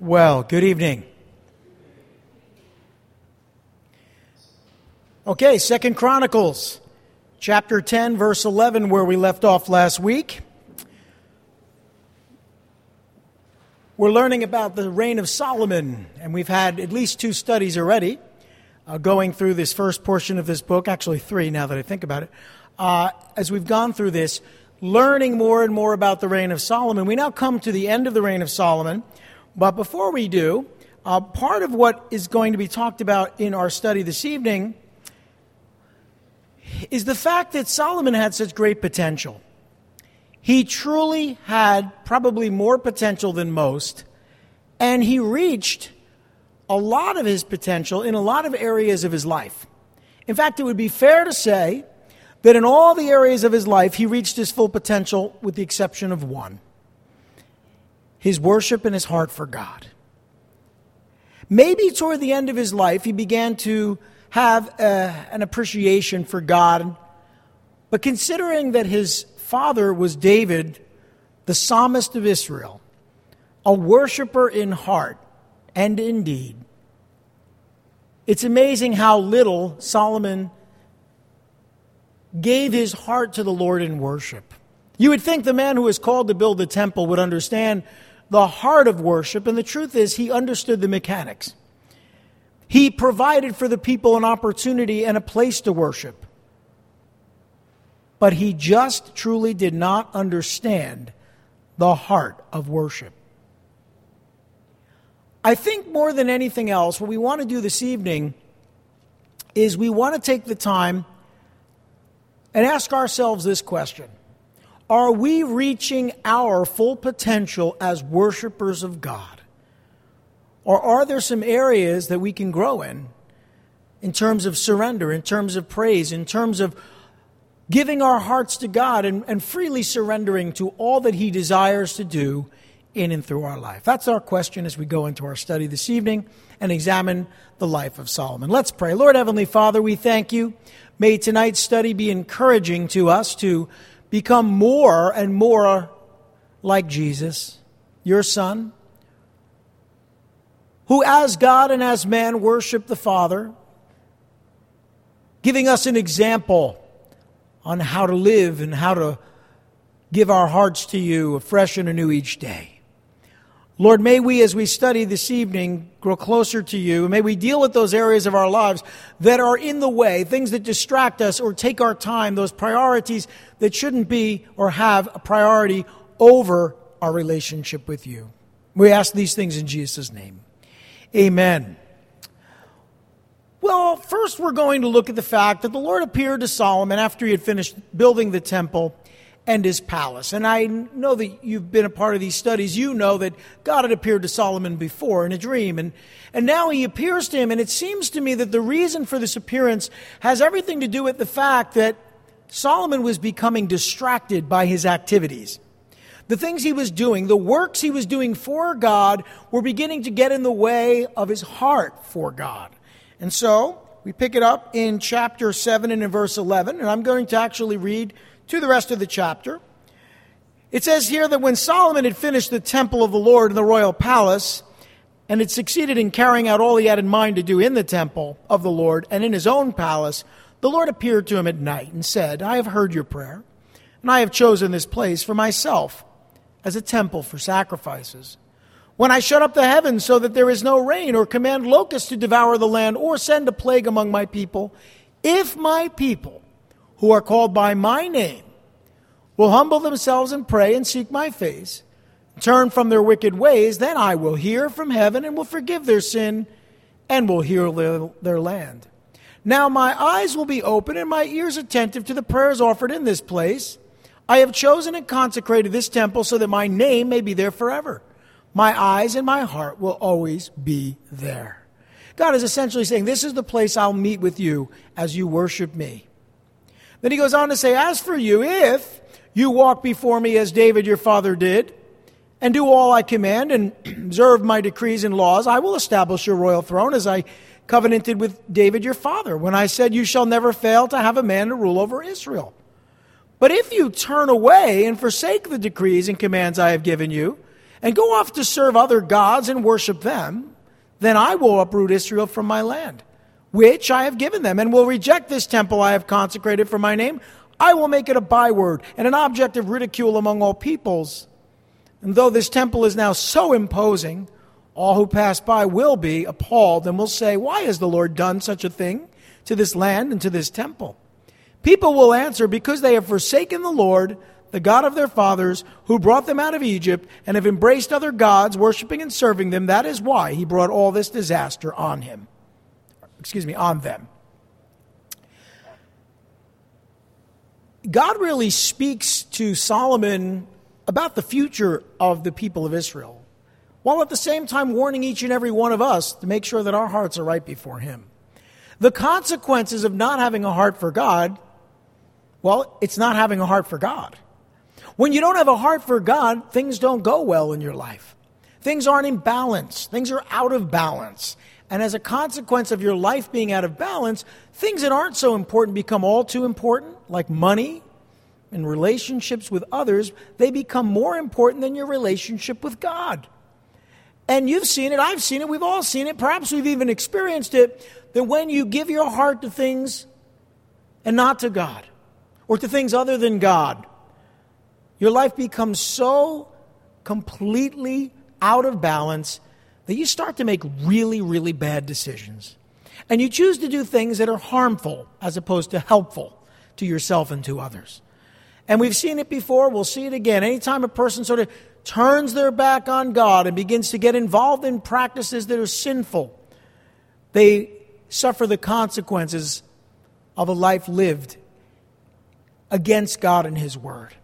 Well, good evening. Okay, Second Chronicles, chapter 10, verse 11, where we left off last week. We're learning about the reign of Solomon, and we've had at least two studies already uh, going through this first portion of this book, actually three now that I think about it. Uh, as we've gone through this, learning more and more about the reign of Solomon, we now come to the end of the reign of Solomon. But before we do, uh, part of what is going to be talked about in our study this evening is the fact that Solomon had such great potential. He truly had probably more potential than most, and he reached a lot of his potential in a lot of areas of his life. In fact, it would be fair to say that in all the areas of his life, he reached his full potential with the exception of one his worship and his heart for God. Maybe toward the end of his life, he began to have a, uh, an appreciation for God. But considering that his father was David, the psalmist of Israel, a worshiper in heart and in deed, it's amazing how little Solomon gave his heart to the Lord in worship. You would think the man who was called to build the temple would understand the heart of worship, and the truth is, he understood the mechanics. He provided for the people an opportunity and a place to worship. But he just truly did not understand the heart of worship. I think more than anything else, what we want to do this evening is we want to take the time and ask ourselves this question are we reaching our full potential as worshipers of God? Or are there some areas that we can grow in, in terms of surrender, in terms of praise, in terms of giving our hearts to God and, and freely surrendering to all that He desires to do in and through our life? That's our question as we go into our study this evening and examine the life of Solomon. Let's pray. Lord Heavenly Father, we thank you. May tonight's study be encouraging to us to become more and more like Jesus, your Son, who as God and as man worshiped the Father, giving us an example on how to live and how to give our hearts to you afresh and anew each day. Lord, may we, as we study this evening, grow closer to you. May we deal with those areas of our lives that are in the way, things that distract us or take our time, those priorities that shouldn't be or have a priority over our relationship with you. We ask these things in Jesus' name. Amen. Well, first we're going to look at the fact that the Lord appeared to Solomon after he had finished building the temple and his palace. And I know that you've been a part of these studies. You know that God had appeared to Solomon before in a dream. And, and now he appears to him. And it seems to me that the reason for this appearance has everything to do with the fact that Solomon was becoming distracted by his activities. The things he was doing, the works he was doing for God, were beginning to get in the way of his heart for God. And so, we pick it up in chapter 7 and in verse 11, and I'm going to actually read to the rest of the chapter. It says here that when Solomon had finished the temple of the Lord in the royal palace, and had succeeded in carrying out all he had in mind to do in the temple of the Lord and in his own palace, the Lord appeared to him at night and said, I have heard your prayer, and I have chosen this place for myself as a temple for sacrifices. When I shut up the heavens so that there is no rain, or command locusts to devour the land, or send a plague among my people, if my people, who are called by my name will humble themselves and pray and seek my face, turn from their wicked ways, then I will hear from heaven and will forgive their sin and will heal their, their land. Now my eyes will be open and my ears attentive to the prayers offered in this place. I have chosen and consecrated this temple so that my name may be there forever. My eyes and my heart will always be there. God is essentially saying, This is the place I'll meet with you as you worship me. Then he goes on to say, As for you, if you walk before me as David your father did, and do all I command and observe my decrees and laws, I will establish your royal throne as I covenanted with David your father, when I said, You shall never fail to have a man to rule over Israel. But if you turn away and forsake the decrees and commands I have given you, and go off to serve other gods and worship them, then I will uproot Israel from my land, which I have given them, and will reject this temple I have consecrated for my name. I will make it a byword and an object of ridicule among all peoples. And though this temple is now so imposing, all who pass by will be appalled and will say, Why has the Lord done such a thing to this land and to this temple? People will answer, Because they have forsaken the Lord, the God of their fathers, who brought them out of Egypt, and have embraced other gods, worshiping and serving them. That is why he brought all this disaster on him. Excuse me, on them. God really speaks to Solomon about the future of the people of Israel, while at the same time warning each and every one of us to make sure that our hearts are right before Him. The consequences of not having a heart for God, well, it's not having a heart for God. When you don't have a heart for God, things don't go well in your life. Things aren't in balance, things are out of balance. And as a consequence of your life being out of balance, things that aren't so important become all too important, like money and relationships with others. They become more important than your relationship with God. And you've seen it, I've seen it, we've all seen it, perhaps we've even experienced it, that when you give your heart to things and not to God, or to things other than God, your life becomes so completely out of balance that you start to make really, really bad decisions. And you choose to do things that are harmful as opposed to helpful to yourself and to others. And we've seen it before, we'll see it again. Anytime a person sort of turns their back on God and begins to get involved in practices that are sinful, they suffer the consequences of a life lived against God and His Word.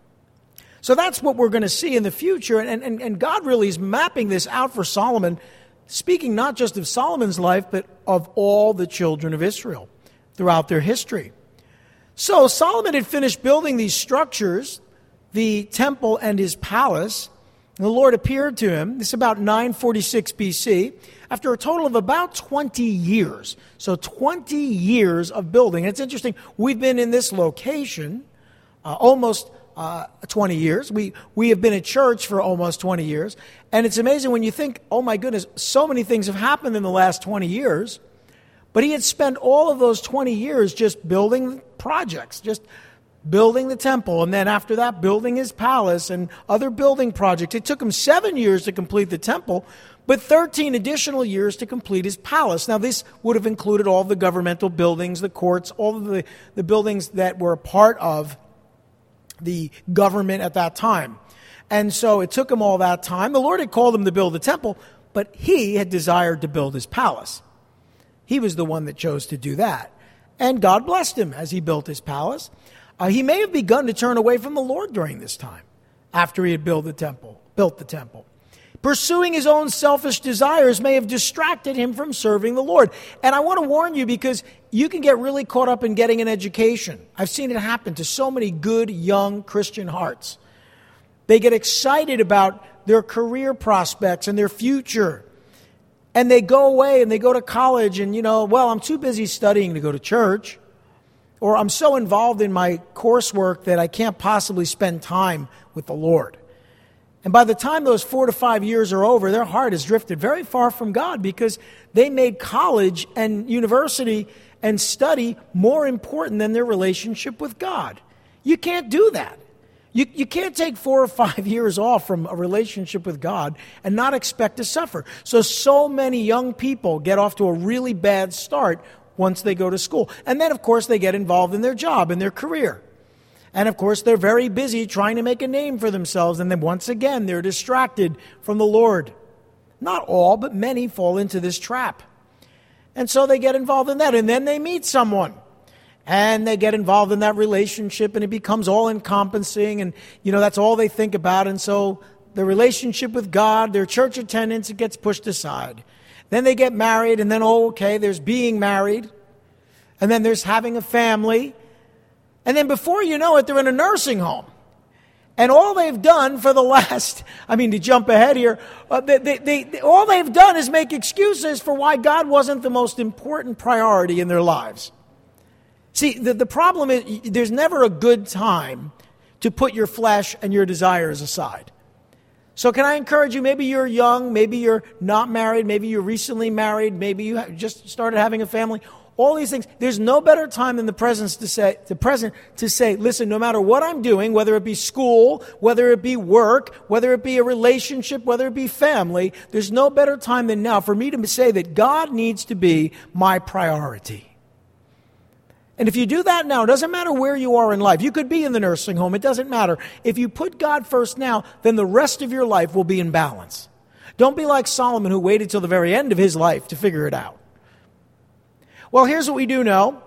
So that's what we're going to see in the future. And, and, and God really is mapping this out for Solomon, speaking not just of Solomon's life, but of all the children of Israel throughout their history. So Solomon had finished building these structures, the temple and his palace. And the Lord appeared to him. This is about 946 BC, after a total of about 20 years. So 20 years of building. And it's interesting, we've been in this location uh, almost uh, 20 years. We, we have been a church for almost 20 years. And it's amazing when you think, oh my goodness, so many things have happened in the last 20 years. But he had spent all of those 20 years just building projects, just building the temple, and then after that, building his palace and other building projects. It took him seven years to complete the temple, but 13 additional years to complete his palace. Now, this would have included all the governmental buildings, the courts, all of the, the buildings that were a part of the government at that time. And so it took him all that time. The Lord had called him to build the temple, but he had desired to build his palace. He was the one that chose to do that. And God blessed him as he built his palace. Uh, he may have begun to turn away from the Lord during this time after he had built the temple, built the temple. Pursuing his own selfish desires may have distracted him from serving the Lord. And I want to warn you because you can get really caught up in getting an education. I've seen it happen to so many good young Christian hearts. They get excited about their career prospects and their future. And they go away and they go to college and, you know, well, I'm too busy studying to go to church. Or I'm so involved in my coursework that I can't possibly spend time with the Lord. And by the time those four to five years are over, their heart has drifted very far from God because they made college and university and study more important than their relationship with God. You can't do that. You, you can't take four or five years off from a relationship with God and not expect to suffer. So, so many young people get off to a really bad start once they go to school. And then, of course, they get involved in their job and their career. And of course, they're very busy trying to make a name for themselves. And then once again, they're distracted from the Lord. Not all, but many fall into this trap. And so they get involved in that. And then they meet someone. And they get involved in that relationship, and it becomes all encompassing. And, you know, that's all they think about. And so the relationship with God, their church attendance, it gets pushed aside. Then they get married, and then, oh, okay, there's being married. And then there's having a family. And then before you know it, they're in a nursing home. And all they've done for the last, I mean, to jump ahead here, uh, they, they, they, all they've done is make excuses for why God wasn't the most important priority in their lives. See, the, the problem is there's never a good time to put your flesh and your desires aside. So, can I encourage you? Maybe you're young, maybe you're not married, maybe you're recently married, maybe you just started having a family. All these things. There's no better time than the present to say, the present to say, listen, no matter what I'm doing, whether it be school, whether it be work, whether it be a relationship, whether it be family, there's no better time than now for me to say that God needs to be my priority. And if you do that now, it doesn't matter where you are in life. You could be in the nursing home, it doesn't matter. If you put God first now, then the rest of your life will be in balance. Don't be like Solomon who waited till the very end of his life to figure it out. Well, here's what we do know.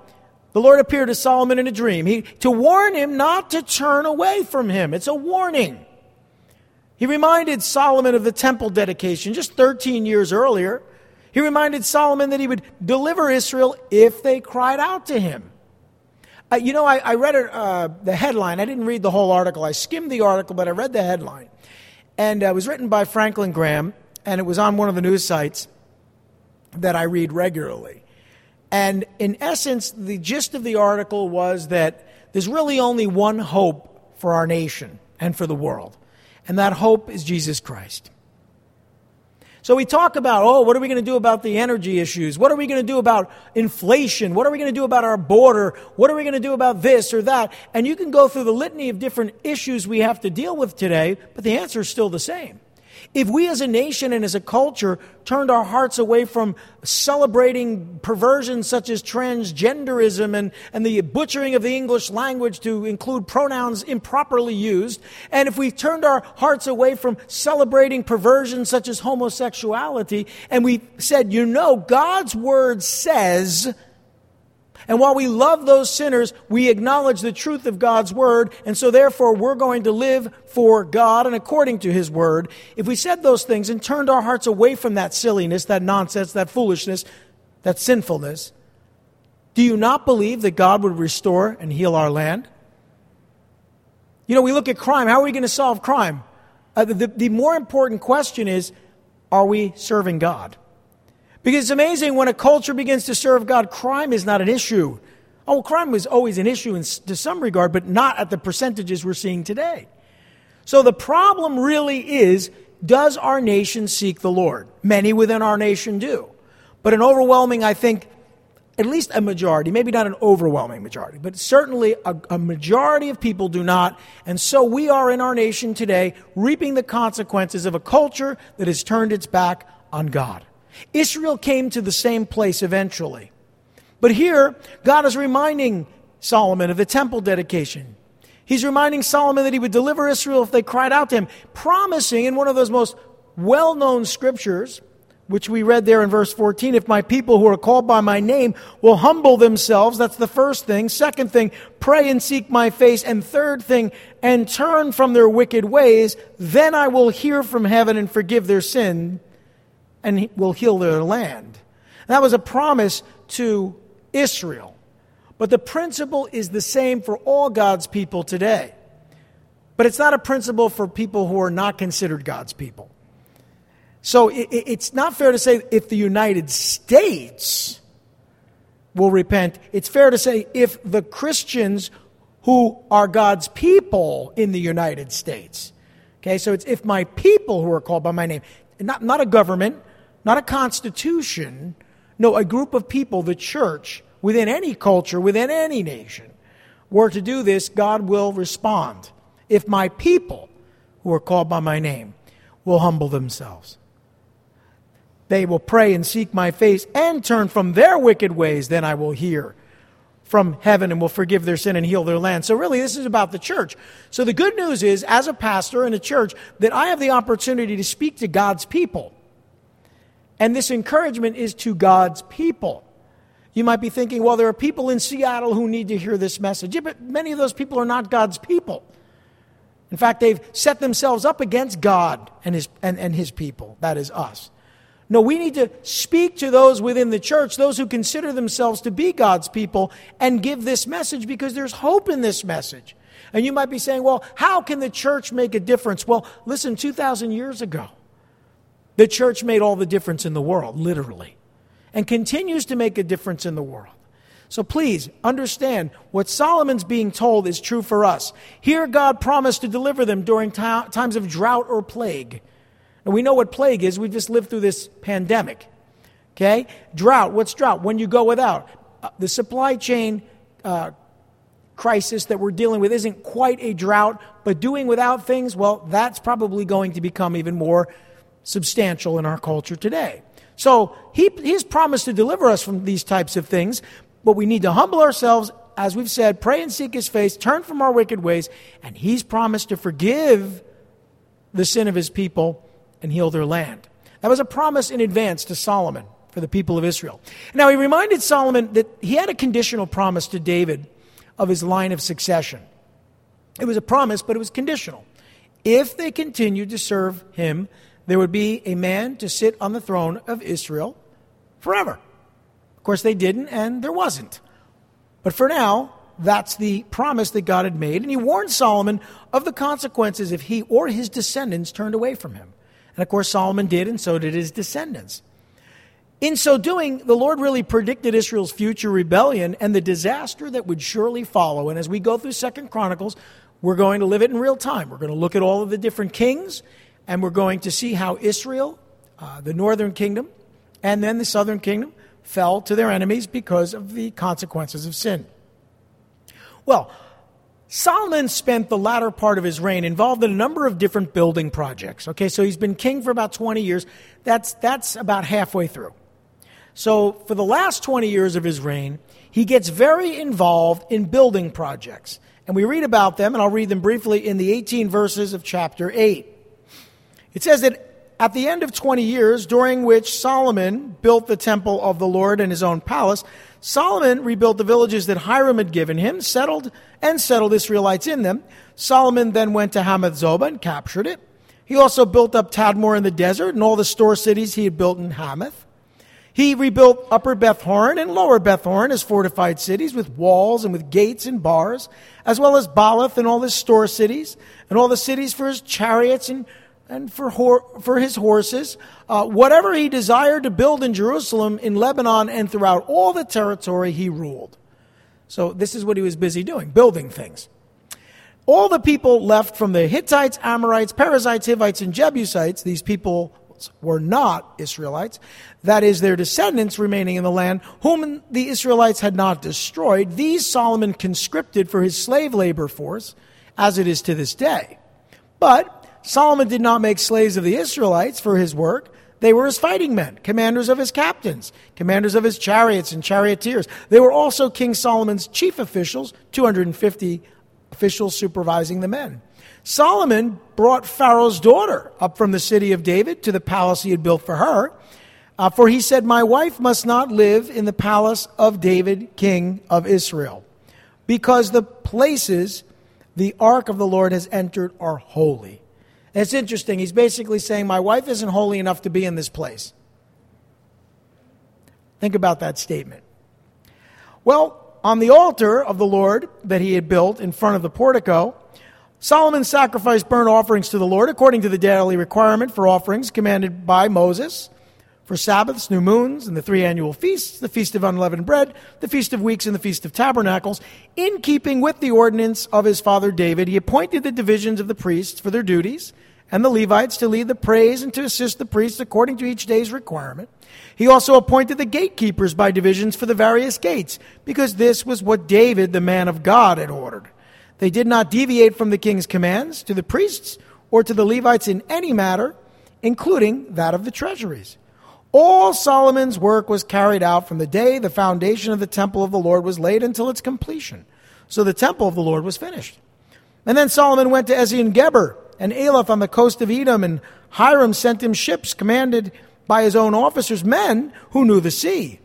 The Lord appeared to Solomon in a dream he, to warn him not to turn away from him. It's a warning. He reminded Solomon of the temple dedication just 13 years earlier. He reminded Solomon that he would deliver Israel if they cried out to him. Uh, you know, I, I read uh, the headline. I didn't read the whole article. I skimmed the article, but I read the headline. And uh, it was written by Franklin Graham, and it was on one of the news sites that I read regularly. And in essence, the gist of the article was that there's really only one hope for our nation and for the world, and that hope is Jesus Christ. So we talk about, oh, what are we going to do about the energy issues? What are we going to do about inflation? What are we going to do about our border? What are we going to do about this or that? And you can go through the litany of different issues we have to deal with today, but the answer is still the same. If we as a nation and as a culture turned our hearts away from celebrating perversions such as transgenderism and, and the butchering of the English language to include pronouns improperly used, and if we turned our hearts away from celebrating perversions such as homosexuality, and we said, you know, God's word says, and while we love those sinners, we acknowledge the truth of God's word, and so therefore we're going to live for God and according to his word. If we said those things and turned our hearts away from that silliness, that nonsense, that foolishness, that sinfulness, do you not believe that God would restore and heal our land? You know, we look at crime. How are we going to solve crime? Uh, the, the more important question is are we serving God? Because it's amazing when a culture begins to serve God, crime is not an issue. Oh, crime was always an issue in, to some regard, but not at the percentages we're seeing today. So the problem really is does our nation seek the Lord? Many within our nation do. But an overwhelming, I think, at least a majority, maybe not an overwhelming majority, but certainly a, a, majority of people do not. And so we are in our nation today reaping the consequences of a culture that has turned its back on God. Israel came to the same place eventually. But here, God is reminding Solomon of the temple dedication. He's reminding Solomon that he would deliver Israel if they cried out to him, promising in one of those most well known scriptures, which we read there in verse 14 if my people who are called by my name will humble themselves, that's the first thing. Second thing, pray and seek my face. And third thing, and turn from their wicked ways, then I will hear from heaven and forgive their sin and will heal their land. That was a promise to Israel. But the principle is the same for all God's people today. But it's not a principle for people who are not considered God's people. So it's not fair to say if the United States will repent. It's fair to say if the Christians who are God's people in the United States. Okay, so it's if my people who are called by my name, not, not a government, not a constitution, no, a group of people, the church, within any culture, within any nation, were to do this, God will respond. If my people, who are called by my name, will humble themselves, they will pray and seek my face and turn from their wicked ways, then I will hear from heaven and will forgive their sin and heal their land. So, really, this is about the church. So, the good news is, as a pastor in a church, that I have the opportunity to speak to God's people. And this encouragement is to God's people. You might be thinking, well, there are people in Seattle who need to hear this message. Yeah, but many of those people are not God's people. In fact, they've set themselves up against God and his, and, and his people. That is us. No, we need to speak to those within the church, those who consider themselves to be God's people, and give this message because there's hope in this message. And you might be saying, well, how can the church make a difference? Well, listen, 2,000 years ago, the church made all the difference in the world, literally, and continues to make a difference in the world. So please understand what Solomon's being told is true for us. Here, God promised to deliver them during times of drought or plague. And we know what plague is. We've just lived through this pandemic. Okay? Drought. What's drought? When you go without. Uh, the supply chain uh, crisis that we're dealing with isn't quite a drought, but doing without things, well, that's probably going to become even more substantial in our culture today. So he, he's promised to deliver us from these types of things, but we need to humble ourselves, as we've said, pray and seek his face, turn from our wicked ways, and he's promised to forgive the sin of his people and heal their land. That was a promise in advance to Solomon for the people of Israel. Now, he reminded Solomon that he had a conditional promise to David of his line of succession. It was a promise, but it was conditional. If they continued to serve him, there would be a man to sit on the throne of Israel forever. Of course, they didn't, and there wasn't. But for now, that's the promise that God had made. And he warned Solomon of the consequences if he or his descendants turned away from him. And of course, Solomon did, and so did his descendants. In so doing, the Lord really predicted Israel's future rebellion and the disaster that would surely follow. And as we go through Second Chronicles, we're going to live it in real time. We're going to look at all of the different kings, and we're going to see how Israel, uh, the northern kingdom, and then the southern kingdom fell to their enemies because of the consequences of sin. Well, Solomon spent the latter part of his reign involved in a number of different building projects. Okay, so he's been king for about 20 years. That's, that's about halfway through. So, for the last 20 years of his reign, he gets very involved in building projects. And we read about them, and I'll read them briefly in the 18 verses of chapter 8. It says that at the end of 20 years, during which Solomon built the temple of the Lord and his own palace, Solomon rebuilt the villages that Hiram had given him, settled and settled Israelites in them. Solomon then went to Hamath Zobah and captured it. He also built up Tadmor in the desert and all the store cities he had built in Hamath. He rebuilt Upper Beth Horon and Lower Beth Horon as fortified cities with walls and with gates and bars, as well as Baalath and all his store cities, and all the cities for his chariots and and for, for his horses, uh, whatever he desired to build in Jerusalem, in Lebanon, and throughout all the territory he ruled. So, this is what he was busy doing, building things. All the people left from the Hittites, Amorites, Perizzites, Hivites, and Jebusites, these people were not Israelites, that is, their descendants remaining in the land, whom the Israelites had not destroyed, these Solomon conscripted for his slave labor force, as it is to this day. But Solomon did not make slaves of the Israelites for his work. They were his fighting men, commanders of his captains, commanders of his chariots and charioteers. They were also King Solomon's chief officials, 250 officials supervising the men. Solomon brought Pharaoh's daughter up from the city of David to the palace he had built for her. Uh, for he said, My wife must not live in the palace of David, king of Israel, because the places the ark of the Lord has entered are holy. It's interesting. He's basically saying, My wife isn't holy enough to be in this place. Think about that statement. Well, on the altar of the Lord that he had built in front of the portico, Solomon sacrificed burnt offerings to the Lord according to the daily requirement for offerings commanded by Moses for Sabbaths, new moons, and the three annual feasts, the Feast of Unleavened Bread, the Feast of Weeks, and the Feast of Tabernacles. In keeping with the ordinance of his father David, he appointed the divisions of the priests for their duties, and the Levites to lead the praise and to assist the priests according to each day's requirement. He also appointed the gatekeepers by divisions for the various gates, because this was what David, the man of God, had ordered. They did not deviate from the king's commands to the priests or to the Levites in any matter, including that of the treasuries. All Solomon's work was carried out from the day the foundation of the temple of the Lord was laid until its completion. So the temple of the Lord was finished. And then Solomon went to Ezion Geber and Elath on the coast of Edom, and Hiram sent him ships commanded by his own officers, men who knew the sea.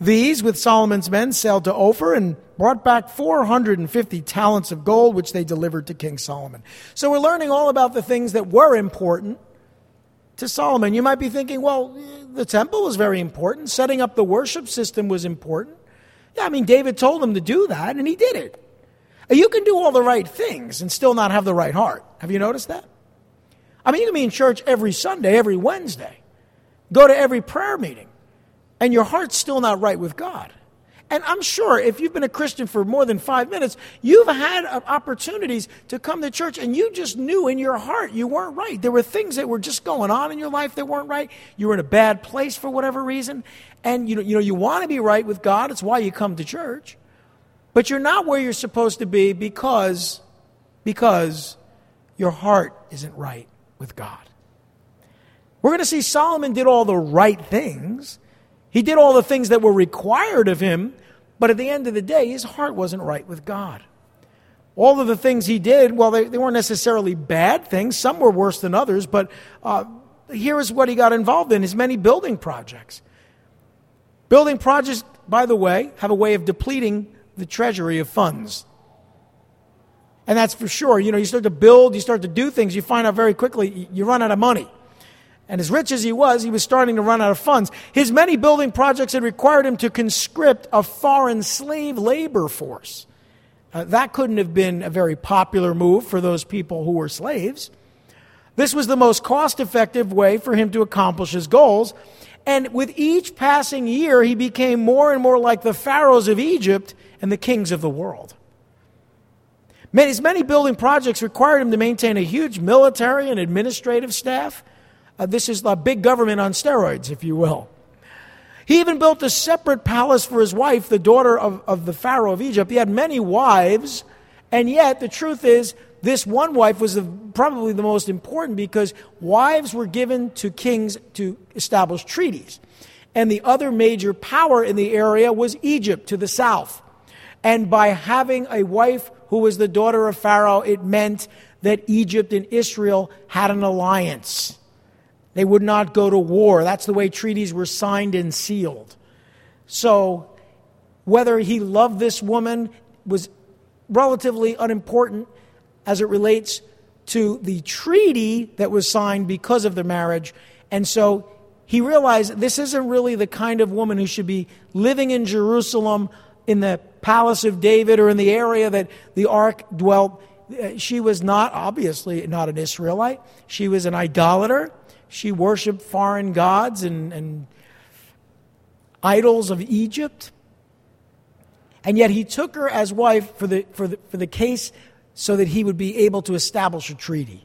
These, with Solomon's men, sailed to Ophir and brought back 450 talents of gold, which they delivered to King Solomon. So we're learning all about the things that were important to Solomon. You might be thinking, well, the temple was very important. Setting up the worship system was important. Yeah, I mean, David told him to do that, and he did it. You can do all the right things and still not have the right heart. Have you noticed that? I mean, you can be in church every Sunday, every Wednesday, go to every prayer meeting, and your heart's still not right with God. And I'm sure if you've been a Christian for more than five minutes, you've had opportunities to come to church and you just knew in your heart you weren't right. There were things that were just going on in your life that weren't right. You were in a bad place for whatever reason. And you know, you, know, you want to be right with God. It's why you come to church. But you're not where you're supposed to be because, because your heart isn't right with God. We're going to see Solomon did all the right things. He did all the things that were required of him, but at the end of the day, his heart wasn't right with God. All of the things he did, well, they, they weren't necessarily bad things. Some were worse than others, but uh, here is what he got involved in his many building projects. Building projects, by the way, have a way of depleting the treasury of funds. And that's for sure. You know, you start to build, you start to do things, you find out very quickly you run out of money. And as rich as he was, he was starting to run out of funds. His many building projects had required him to conscript a foreign slave labor force. Uh, that couldn't have been a very popular move for those people who were slaves. This was the most cost effective way for him to accomplish his goals. And with each passing year, he became more and more like the pharaohs of Egypt and the kings of the world. His many building projects required him to maintain a huge military and administrative staff. Uh, this is a big government on steroids, if you will. He even built a separate palace for his wife, the daughter of, of the Pharaoh of Egypt. He had many wives, and yet the truth is, this one wife was the, probably the most important because wives were given to kings to establish treaties. And the other major power in the area was Egypt to the south. And by having a wife who was the daughter of Pharaoh, it meant that Egypt and Israel had an alliance. They would not go to war. That's the way treaties were signed and sealed. So, whether he loved this woman was relatively unimportant as it relates to the treaty that was signed because of the marriage. And so he realized this isn't really the kind of woman who should be living in Jerusalem in the palace of David or in the area that the ark dwelt. Uh, she was not, obviously, not an Israelite. She was an idolater. She worshiped foreign gods and, and idols of Egypt. And yet he took her as wife for the, for, the, for the case so that he would be able to establish a treaty.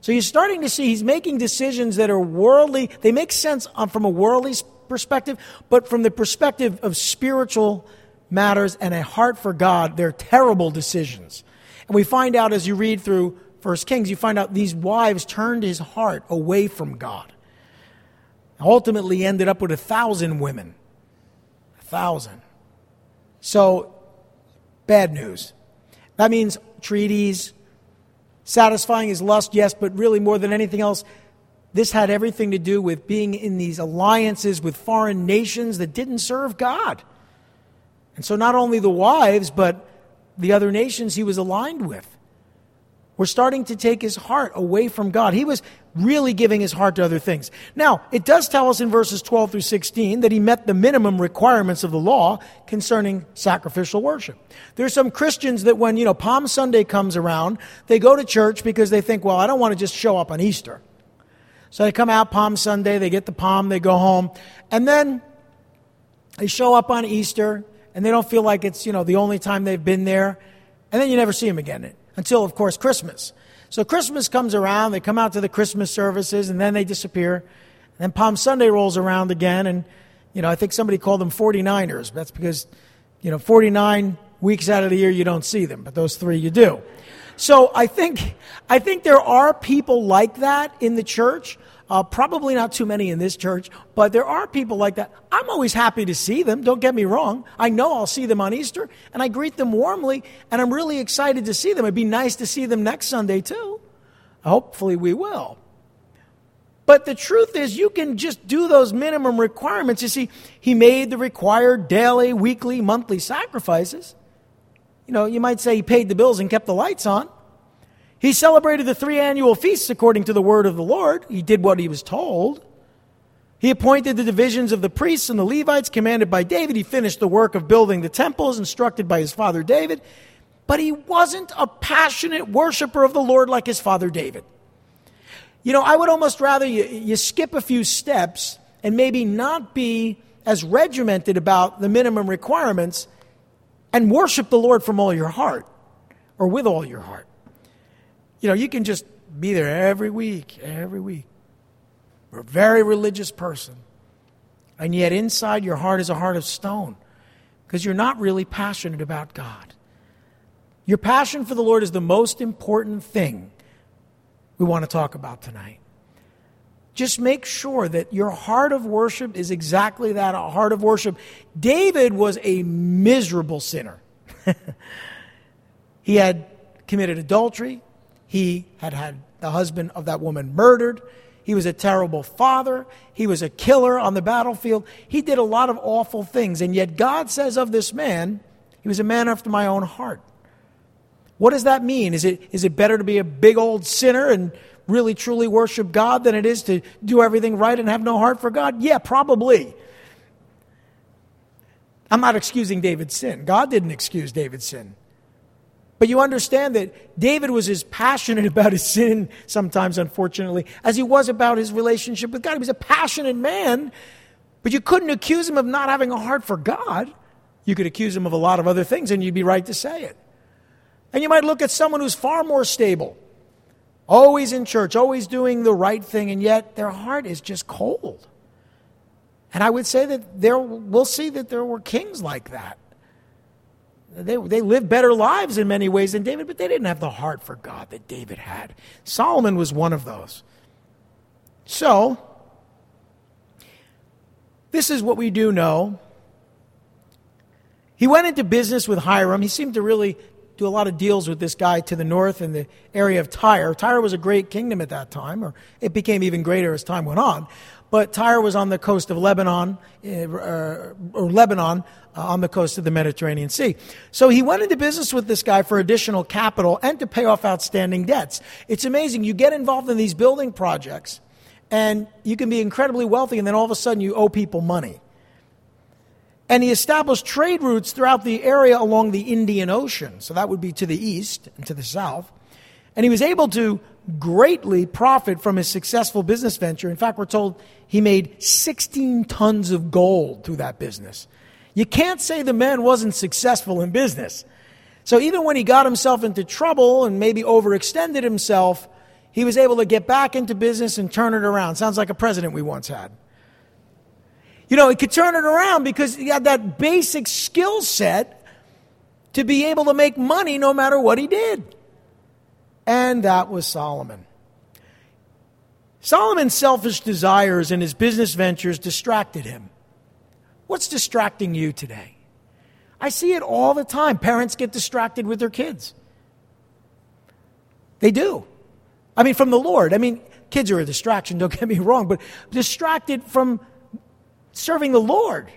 So you're starting to see he's making decisions that are worldly. They make sense uh, from a worldly perspective, but from the perspective of spiritual matters and a heart for God, they're terrible decisions. And we find out as you read through First Kings, you find out these wives turned his heart away from God. Ultimately, ended up with a thousand women. A thousand. So, bad news. That means treaties, satisfying his lust, yes, but really more than anything else, this had everything to do with being in these alliances with foreign nations that didn't serve God. And so, not only the wives, but the other nations he was aligned with were starting to take his heart away from God. He was really giving his heart to other things. Now, it does tell us in verses 12 through 16 that he met the minimum requirements of the law concerning sacrificial worship. There's some Christians that when, you know, Palm Sunday comes around, they go to church because they think, well, I don't want to just show up on Easter. So they come out Palm Sunday, they get the palm, they go home, and then they show up on Easter and they don't feel like it's, you know, the only time they've been there, and then you never see them again until, of course, Christmas. So Christmas comes around, they come out to the Christmas services, and then they disappear. And then Palm Sunday rolls around again, and, you know, I think somebody called them 49ers. That's because, you know, 49 weeks out of the year you don't see them, but those three you do. So I think, I think there are people like that in the church uh, probably not too many in this church, but there are people like that. I'm always happy to see them. Don't get me wrong. I know I'll see them on Easter, and I greet them warmly, and I'm really excited to see them. It'd be nice to see them next Sunday, too. Hopefully, we will. But the truth is, you can just do those minimum requirements. You see, he made the required daily, weekly, monthly sacrifices. You know, you might say he paid the bills and kept the lights on. He celebrated the three annual feasts according to the word of the Lord. He did what he was told. He appointed the divisions of the priests and the Levites commanded by David. He finished the work of building the temples instructed by his father David. But he wasn't a passionate worshiper of the Lord like his father David. You know, I would almost rather you, you skip a few steps and maybe not be as regimented about the minimum requirements and worship the Lord from all your heart or with all your heart. You know, you can just be there every week, every week. You're a very religious person. And yet inside your heart is a heart of stone because you're not really passionate about God. Your passion for the Lord is the most important thing we want to talk about tonight. Just make sure that your heart of worship is exactly that a heart of worship. David was a miserable sinner. he had committed adultery, he had had the husband of that woman murdered. He was a terrible father. He was a killer on the battlefield. He did a lot of awful things. And yet, God says of this man, he was a man after my own heart. What does that mean? Is it, is it better to be a big old sinner and really truly worship God than it is to do everything right and have no heart for God? Yeah, probably. I'm not excusing David's sin. God didn't excuse David's sin. But you understand that David was as passionate about his sin, sometimes unfortunately, as he was about his relationship with God. He was a passionate man, but you couldn't accuse him of not having a heart for God. You could accuse him of a lot of other things, and you'd be right to say it. And you might look at someone who's far more stable, always in church, always doing the right thing, and yet their heart is just cold. And I would say that there, we'll see that there were kings like that. They, they lived better lives in many ways than David, but they didn't have the heart for God that David had. Solomon was one of those. So, this is what we do know. He went into business with Hiram. He seemed to really do a lot of deals with this guy to the north in the area of Tyre. Tyre was a great kingdom at that time, or it became even greater as time went on. But Tyre was on the coast of Lebanon, uh, or Lebanon, uh, on the coast of the Mediterranean Sea. So he went into business with this guy for additional capital and to pay off outstanding debts. It's amazing. You get involved in these building projects, and you can be incredibly wealthy, and then all of a sudden you owe people money. And he established trade routes throughout the area along the Indian Ocean. So that would be to the east and to the south. And he was able to greatly profit from his successful business venture. In fact, we're told he made 16 tons of gold through that business. You can't say the man wasn't successful in business. So even when he got himself into trouble and maybe overextended himself, he was able to get back into business and turn it around. Sounds like a president we once had. You know, he could turn it around because he had that basic skill set to be able to make money no matter what he did and that was Solomon. Solomon's selfish desires and his business ventures distracted him. What's distracting you today? I see it all the time. Parents get distracted with their kids. They do. I mean, from the Lord. I mean, kids are a distraction, don't get me wrong, but distracted from serving the Lord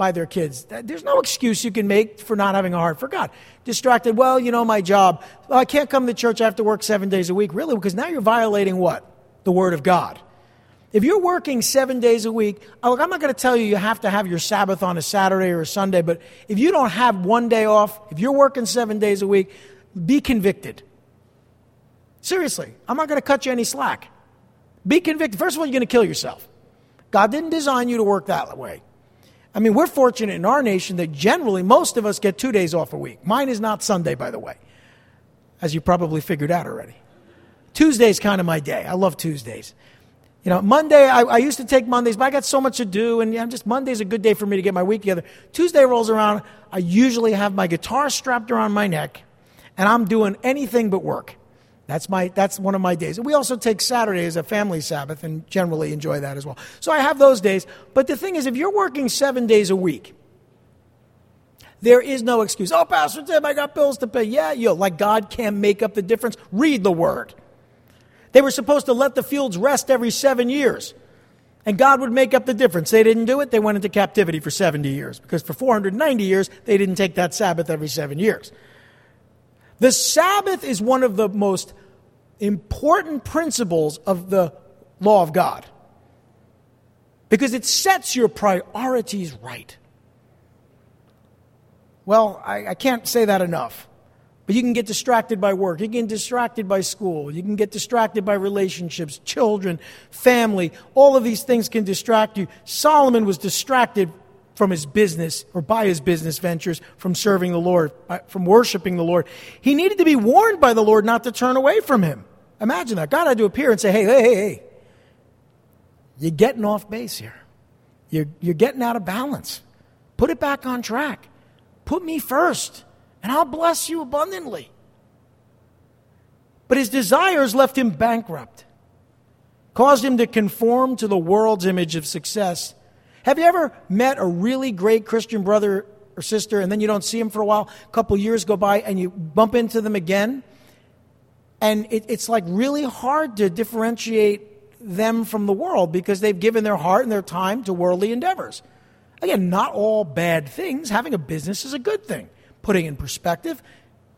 by their kids. There's no excuse you can make for not having a heart for God. Distracted, well, you know, my job. Well, I can't come to church. I have to work seven days a week. Really? Because now you're violating what? The Word of God. If you're working seven days a week, uh, look, I'm not going to tell you you have to have your Sabbath on a Saturday or a Sunday, but if you don't have one day off, if you're working seven days a week, be convicted. Seriously, I'm not going to cut you any slack. Be convicted. First of all, you're going to kill yourself. God didn't design you to work that way. I mean, we're fortunate in our nation that generally most of us get two days off a week. Mine is not Sunday, by the way, as you probably figured out already. Tuesday's kind of my day. I love Tuesdays. You know, Monday, I, I, used to take Mondays, but I got so much to do, and yeah, just Monday's a good day for me to get my week together. Tuesday rolls around, I usually have my guitar strapped around my neck, and I'm doing anything but work. That's, my, that's one of my days. We also take Saturday as a family Sabbath and generally enjoy that as well. So I have those days. But the thing is, if you're working seven days a week, there is no excuse. Oh, Pastor Tim, I got bills to pay. Yeah, you like God can't make up the difference. Read the word. They were supposed to let the fields rest every seven years. And God would make up the difference. They didn't do it. They went into captivity for 70 years because for 490 years, they didn't take that Sabbath every seven years. The Sabbath is one of the most important principles of the law of God because it sets your priorities right. Well, I, I, can't say that enough But you can get distracted by work. You can get distracted by school. You can get distracted by relationships, children, family. All of these things can distract you. Solomon was distracted from his business or by his business ventures from serving the Lord, from worshiping the Lord. He needed to be warned by the Lord not to turn away from him. Imagine that. God had to appear and say, hey, hey, hey, hey, you're getting off base here. You're, you're getting out of balance. Put it back on track. Put me first and I'll bless you abundantly. But his desires left him bankrupt, caused him to conform to the world's image of success. Have you ever met a really great Christian brother or sister and then you don't see them for a while? A couple years go by and you bump into them again? And it, it's like really hard to differentiate them from the world because they've given their heart and their time to worldly endeavors. Again, not all bad things. Having a business is a good thing putting in perspective,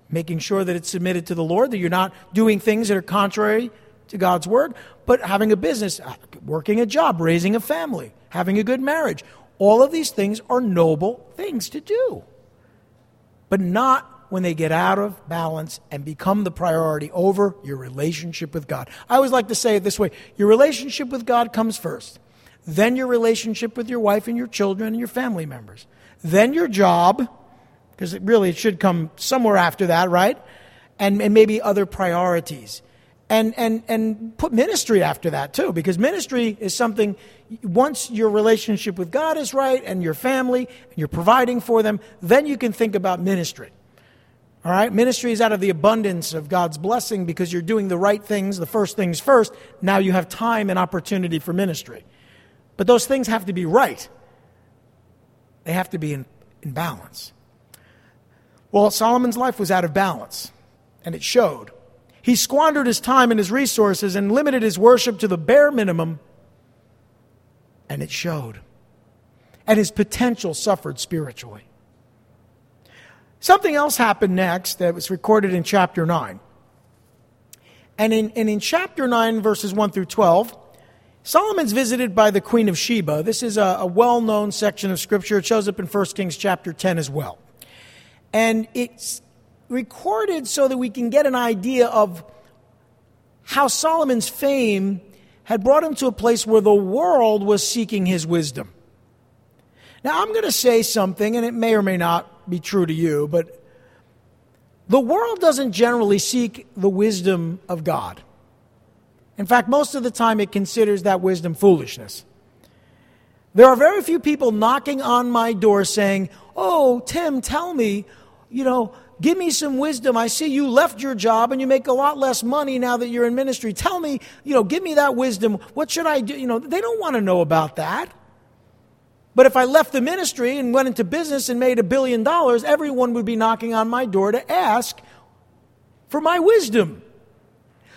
making sure that it's submitted to the Lord, that you're not doing things that are contrary to God's word, but having a business, uh, working a job, raising a family, having a good marriage. All of these things are noble things to do, but not when they get out of balance and become the priority over your relationship with God. I always like to say it this way your relationship with God comes first, then your relationship with your wife and your children and your family members, then your job because it really it should come somewhere after that, right? And, and maybe other priorities. And, and, and put ministry after that too, because ministry is something, once your relationship with God is right and your family, and you're providing for them, then you can think about ministry. All right? Ministry is out of the abundance of God's blessing because you're doing the right things, the first things first. Now you have time and opportunity for ministry. But those things have to be right, they have to be in, in balance. Well, Solomon's life was out of balance, and it showed. He squandered his time and his resources and limited his worship to the bare minimum, and it showed. And his potential suffered spiritually. Something else happened next that was recorded in chapter 9. And in, and in chapter 9, verses 1 through 12, Solomon's visited by the Queen of Sheba. This is a, a well known section of Scripture. It shows up in 1 Kings chapter 10 as well. And it's recorded so that we can get an idea of how Solomon's fame had brought him to a place where the world was seeking his wisdom. Now, I'm going to say something, and it may or may not be true to you, but the world doesn't generally seek the wisdom of God. In fact, most of the time it considers that wisdom foolishness. There are very few people knocking on my door saying, Oh, Tim, tell me, you know, give me some wisdom. I see you left your job and you make a lot less money now that you're in ministry. Tell me, you know, give me that wisdom. What should I do? You know, they don't want to know about that. But if I left the ministry and went into business and made a billion dollars, everyone would be knocking on my door to ask for my wisdom.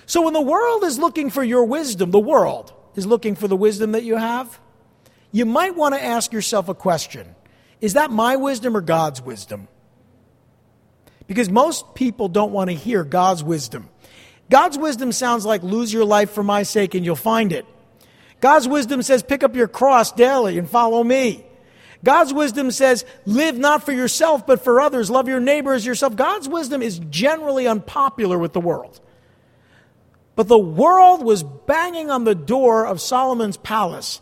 So when the world is looking for your wisdom, the world is looking for the wisdom that you have, you might want to ask yourself a question Is that my wisdom or God's wisdom? Because most people don't want to hear God's wisdom. God's wisdom sounds like lose your life for my sake and you'll find it. God's wisdom says pick up your cross daily and follow me. God's wisdom says live not for yourself but for others. Love your neighbor as yourself. God's wisdom is generally unpopular with the world. But the world was banging on the door of Solomon's palace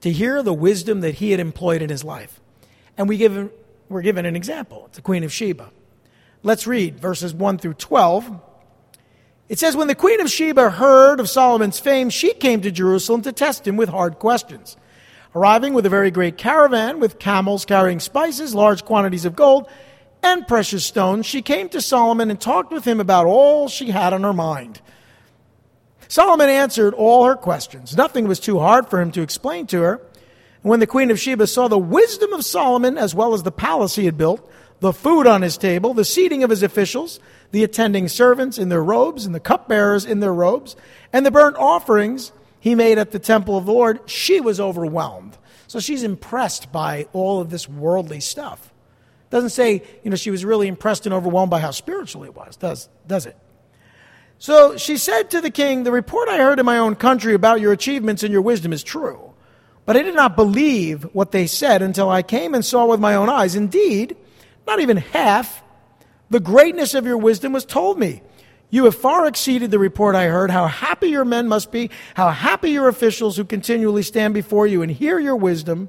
to hear the wisdom that he had employed in his life. And we give, we're given an example. It's the Queen of Sheba. Let's read verses 1 through 12. It says, When the queen of Sheba heard of Solomon's fame, she came to Jerusalem to test him with hard questions. Arriving with a very great caravan with camels carrying spices, large quantities of gold, and precious stones, she came to Solomon and talked with him about all she had on her mind. Solomon answered all her questions. Nothing was too hard for him to explain to her. And when the queen of Sheba saw the wisdom of Solomon as well as the palace he had built, the food on his table, the seating of his officials, the attending servants in their robes, and the cupbearers in their robes, and the burnt offerings he made at the temple of the Lord, she was overwhelmed. So she's impressed by all of this worldly stuff. Doesn't say, you know, she was really impressed and overwhelmed by how spiritual it was, does, does it? So she said to the king, The report I heard in my own country about your achievements and your wisdom is true. But I did not believe what they said until I came and saw with my own eyes. Indeed, not even half The greatness of your wisdom was told me. You have far exceeded the report I heard. How happy your men must be, how happy your officials who continually stand before you and hear your wisdom.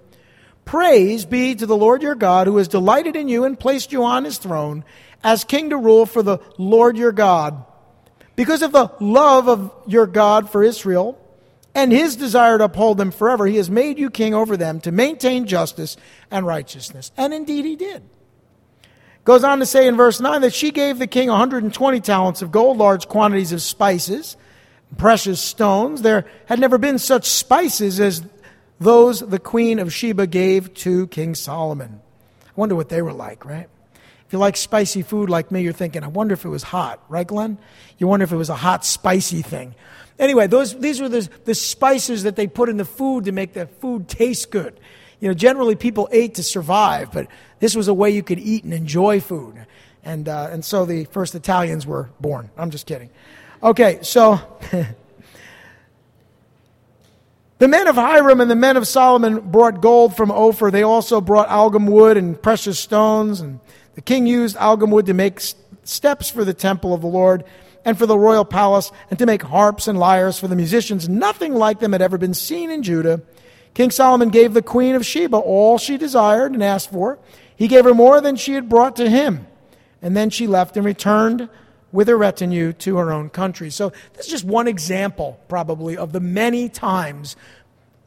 Praise be to the Lord your God, who has delighted in you and placed you on his throne as king to rule for the Lord your God. Because of the love of your God for Israel and his desire to uphold them forever, he has made you king over them to maintain justice and righteousness. And indeed, he did. Goes on to say in verse 9 that she gave the king 120 talents of gold, large quantities of spices, precious stones. There had never been such spices as those the queen of Sheba gave to King Solomon. I wonder what they were like, right? If you like spicy food like me, you're thinking, I wonder if it was hot, right, Glenn? You wonder if it was a hot, spicy thing. Anyway, those, these were the, the spices that they put in the food to make the food taste good. You know, generally people ate to survive, but this was a way you could eat and enjoy food. And, uh, and so the first Italians were born. I'm just kidding. Okay, so the men of Hiram and the men of Solomon brought gold from Ophir. They also brought algum wood and precious stones. And the king used algum wood to make steps for the temple of the Lord and for the royal palace and to make harps and lyres for the musicians. Nothing like them had ever been seen in Judah. King Solomon gave the queen of Sheba all she desired and asked for. He gave her more than she had brought to him. And then she left and returned with her retinue to her own country. So, this is just one example, probably, of the many times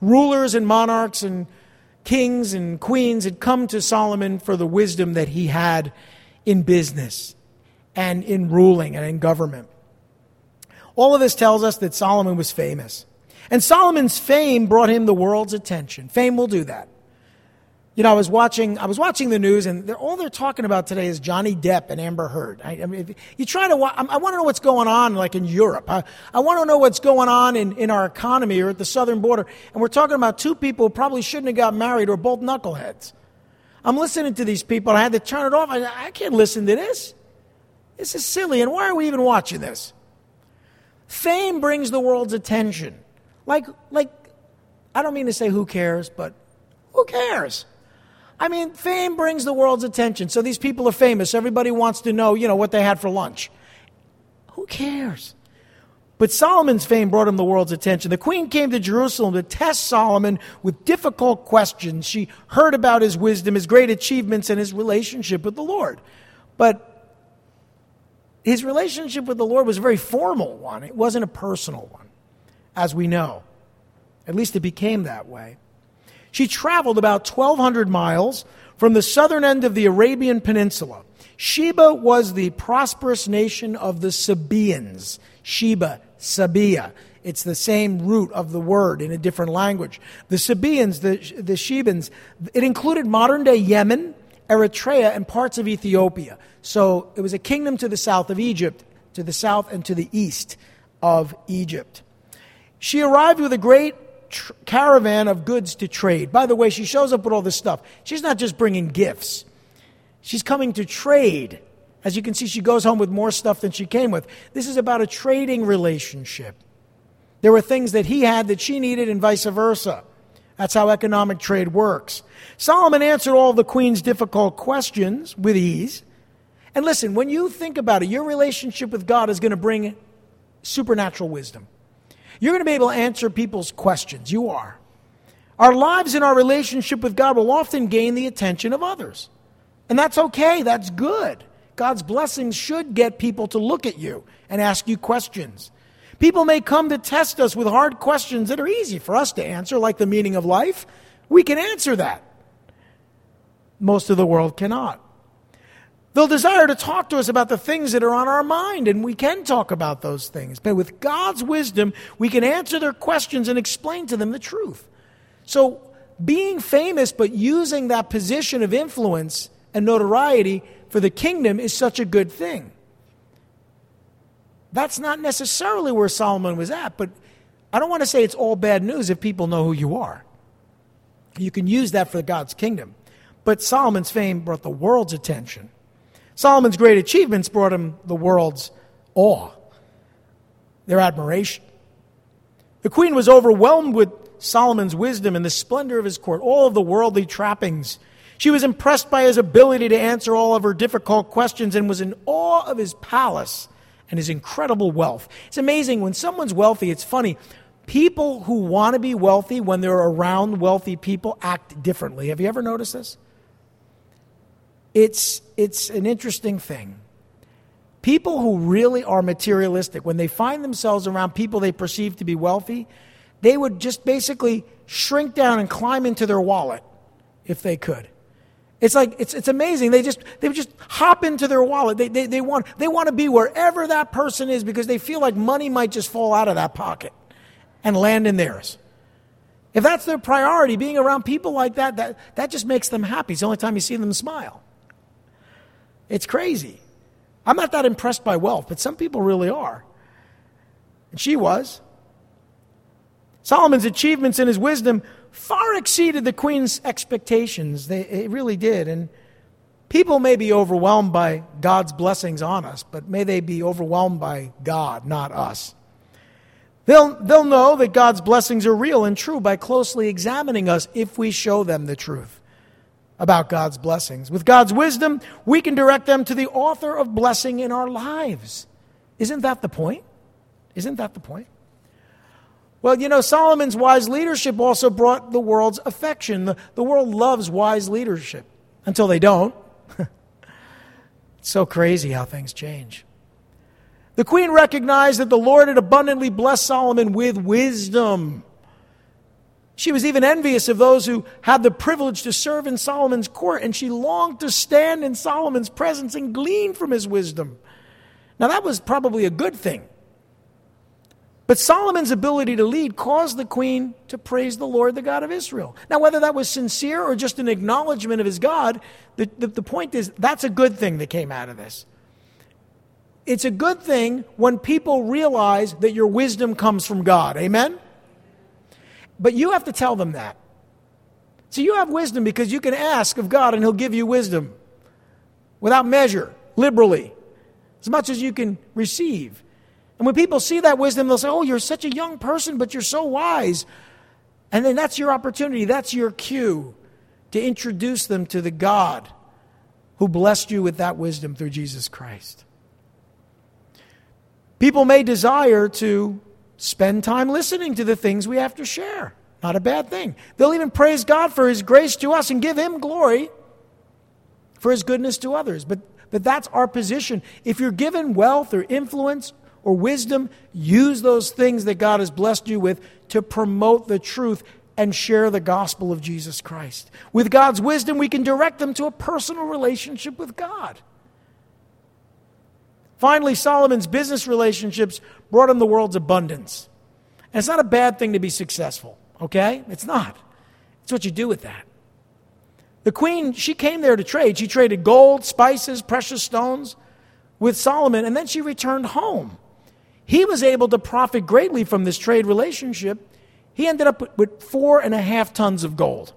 rulers and monarchs and kings and queens had come to Solomon for the wisdom that he had in business and in ruling and in government. All of this tells us that Solomon was famous. And Solomon's fame brought him the world's attention. Fame will do that. You know, I was watching, I was watching the news, and they're, all they're talking about today is Johnny Depp and Amber Heard. I, I mean, you try to, I, I want to know what's going on, like in Europe. I, I want to know what's going on in, in our economy or at the southern border. And we're talking about two people who probably shouldn't have got married or both knuckleheads. I'm listening to these people. I had to turn it off. I, I can't listen to this. This is silly. And why are we even watching this? Fame brings the world's attention. Like, like, I don't mean to say who cares, but who cares? I mean, fame brings the world's attention. So these people are famous. Everybody wants to know, you know, what they had for lunch. Who cares? But Solomon's fame brought him the world's attention. The queen came to Jerusalem to test Solomon with difficult questions. She heard about his wisdom, his great achievements, and his relationship with the Lord. But his relationship with the Lord was a very formal one, it wasn't a personal one, as we know. At least it became that way. She traveled about 1,200 miles from the southern end of the Arabian Peninsula. Sheba was the prosperous nation of the Sabaeans. Sheba, Sabia. It's the same root of the word in a different language. The Sabaeans, the, the Shebans, it included modern day Yemen, Eritrea, and parts of Ethiopia. So it was a kingdom to the south of Egypt, to the south and to the east of Egypt. She arrived with a great tr- caravan of goods to trade. By the way, she shows up with all this stuff. She's not just bringing gifts, she's coming to trade. As you can see, she goes home with more stuff than she came with. This is about a trading relationship. There were things that he had that she needed, and vice versa. That's how economic trade works. Solomon answered all the queen's difficult questions with ease. And listen, when you think about it, your relationship with God is going to bring supernatural wisdom. You're going to be able to answer people's questions. You are. Our lives and our relationship with God will often gain the attention of others. And that's okay, that's good. God's blessings should get people to look at you and ask you questions. People may come to test us with hard questions that are easy for us to answer, like the meaning of life. We can answer that. Most of the world cannot. They'll desire to talk to us about the things that are on our mind, and we can talk about those things. But with God's wisdom, we can answer their questions and explain to them the truth. So, being famous, but using that position of influence and notoriety for the kingdom is such a good thing. That's not necessarily where Solomon was at, but I don't want to say it's all bad news if people know who you are. You can use that for God's kingdom. But Solomon's fame brought the world's attention. Solomon's great achievements brought him the world's awe, their admiration. The queen was overwhelmed with Solomon's wisdom and the splendor of his court, all of the worldly trappings. She was impressed by his ability to answer all of her difficult questions and was in awe of his palace and his incredible wealth. It's amazing when someone's wealthy, it's funny. People who want to be wealthy, when they're around wealthy people, act differently. Have you ever noticed this? It's, it's an interesting thing. People who really are materialistic, when they find themselves around people they perceive to be wealthy, they would just basically shrink down and climb into their wallet if they could. It's like it's, it's amazing. They just they would just hop into their wallet. They, they, they want they want to be wherever that person is because they feel like money might just fall out of that pocket and land in theirs. If that's their priority, being around people like that, that, that just makes them happy. It's the only time you see them smile. It's crazy. I'm not that impressed by wealth, but some people really are. And she was. Solomon's achievements and his wisdom far exceeded the queen's expectations. They, it really did. And people may be overwhelmed by God's blessings on us, but may they be overwhelmed by God, not us. They'll, they'll know that God's blessings are real and true by closely examining us if we show them the truth about God's blessings. With God's wisdom, we can direct them to the author of blessing in our lives. Isn't that the point? Isn't that the point? Well, you know, Solomon's wise leadership also brought the world's affection. The, the world loves wise leadership until they don't. it's so crazy how things change. The queen recognized that the Lord had abundantly blessed Solomon with wisdom. She was even envious of those who had the privilege to serve in Solomon's court, and she longed to stand in Solomon's presence and glean from his wisdom. Now, that was probably a good thing. But Solomon's ability to lead caused the queen to praise the Lord, the God of Israel. Now, whether that was sincere or just an acknowledgement of his God, the, the, the, point is that's a good thing that came out of this. It's a good thing when people realize that your wisdom comes from God. Amen? But you have to tell them that. So you have wisdom because you can ask of God and He'll give you wisdom without measure, liberally, as much as you can receive. And when people see that wisdom, they'll say, Oh, you're such a young person, but you're so wise. And then that's your opportunity, that's your cue to introduce them to the God who blessed you with that wisdom through Jesus Christ. People may desire to spend time listening to the things we have to share. Not a bad thing. They'll even praise God for His grace to us and give Him glory for His goodness to others. But, but that's our position. If you're given wealth or influence or wisdom, use those things that God has blessed you with to promote the truth and share the gospel of Jesus Christ. With God's wisdom, we can direct them to a personal relationship with God. Finally, Solomon's business relationships brought him the world's abundance. And it's not a bad thing to be successful, okay? It's not. It's what you do with that. The queen, she came there to trade. She traded gold, spices, precious stones with Solomon, and then she returned home. He was able to profit greatly from this trade relationship. He ended up with four and a half tons of gold.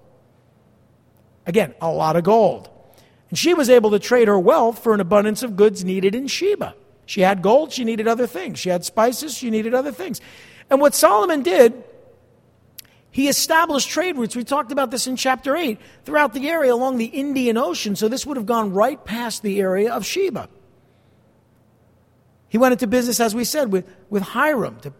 Again, a lot of gold. And she was able to trade her wealth for an abundance of goods needed in Sheba. She had gold, she needed other things. She had spices, she needed other things. And what Solomon did, he established trade routes. We talked about this in chapter 8 throughout the area along the Indian Ocean. So this would have gone right past the area of Sheba. He went into business, as we said, with, with Hiram to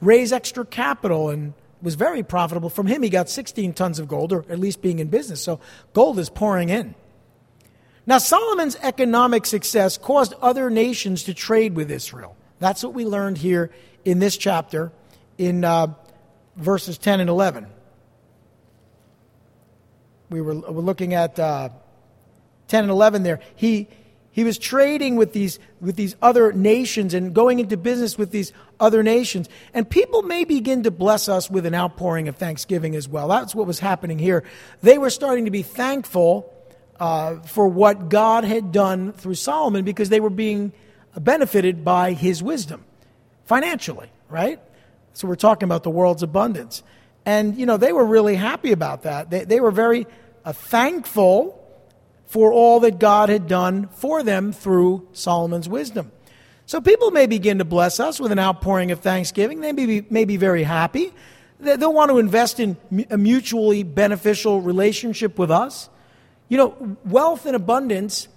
raise extra capital and was very profitable. From him, he got 16 tons of gold, or at least being in business. So gold is pouring in. Now, Solomon's economic success caused other nations to trade with Israel. That's what we learned here in this chapter in uh, verses 10 and 11. We were, looking at uh, 10 and 11 there. He, he was trading with these, with these other nations and going into business with these other nations. And people may begin to bless us with an outpouring of thanksgiving as well. That's what was happening here. They were starting to be thankful uh, for what God had done through Solomon because they were being benefited by his wisdom financially, right? So we're talking about the world's abundance. And, you know, they were really happy about that. They, they were very uh, thankful for all that God had done for them through Solomon's wisdom. So people may begin to bless us with an outpouring of thanksgiving. They may be, may be very happy. They'll want to invest in a mutually beneficial relationship with us. You know, wealth and abundance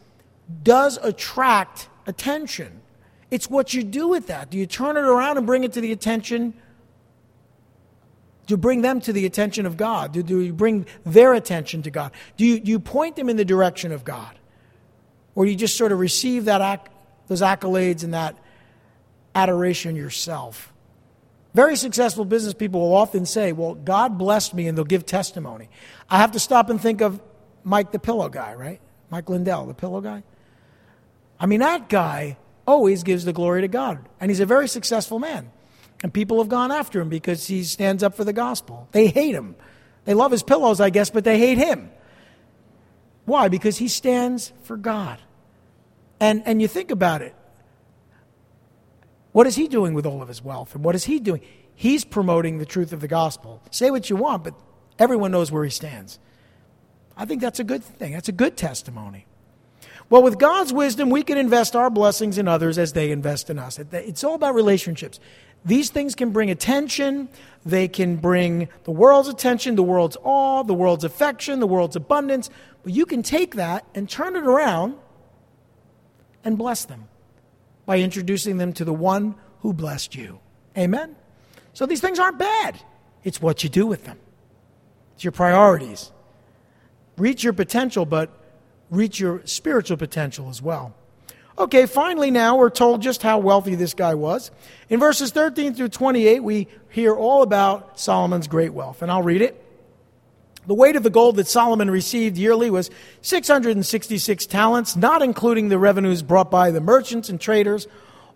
does attract attention. It's what you do with that. Do you turn it around and bring it to the attention? Do you bring them to the attention of God? Do, do you bring their attention to God? Do you, do you point them in the direction of God? Or do you just sort of receive that those accolades and that adoration yourself? Very successful business people will often say, Well, God blessed me, and they'll give testimony. I have to stop and think of Mike the pillow guy, right? Mike Lindell, the pillow guy. I mean, that guy always gives the glory to God. And he's a very successful man. And people have gone after him because he stands up for the gospel. They hate him. They love his pillows, I guess, but they hate him. Why? Because he stands for God. And, and you think about it. What is he doing with all of his wealth? And what is he doing? He's promoting the truth of the gospel. Say what you want, but everyone knows where he stands. I think that's a good thing. That's a good testimony. Well, with God's wisdom, we can invest our blessings in others as they invest in us. It's all about relationships. These things can bring attention, they can bring the world's attention, the world's awe, the world's affection, the world's abundance. But you can take that and turn it around and bless them by introducing them to the one who blessed you. Amen? So these things aren't bad. It's what you do with them, it's your priorities reach your potential, but reach your spiritual potential as well. Okay, finally, now we're told just how wealthy this guy was. In verses 13 through 28, we hear all about Solomon's great wealth, and I'll read it. The weight of the gold that Solomon received yearly was 666 talents, not including the revenues brought by the merchants and traders.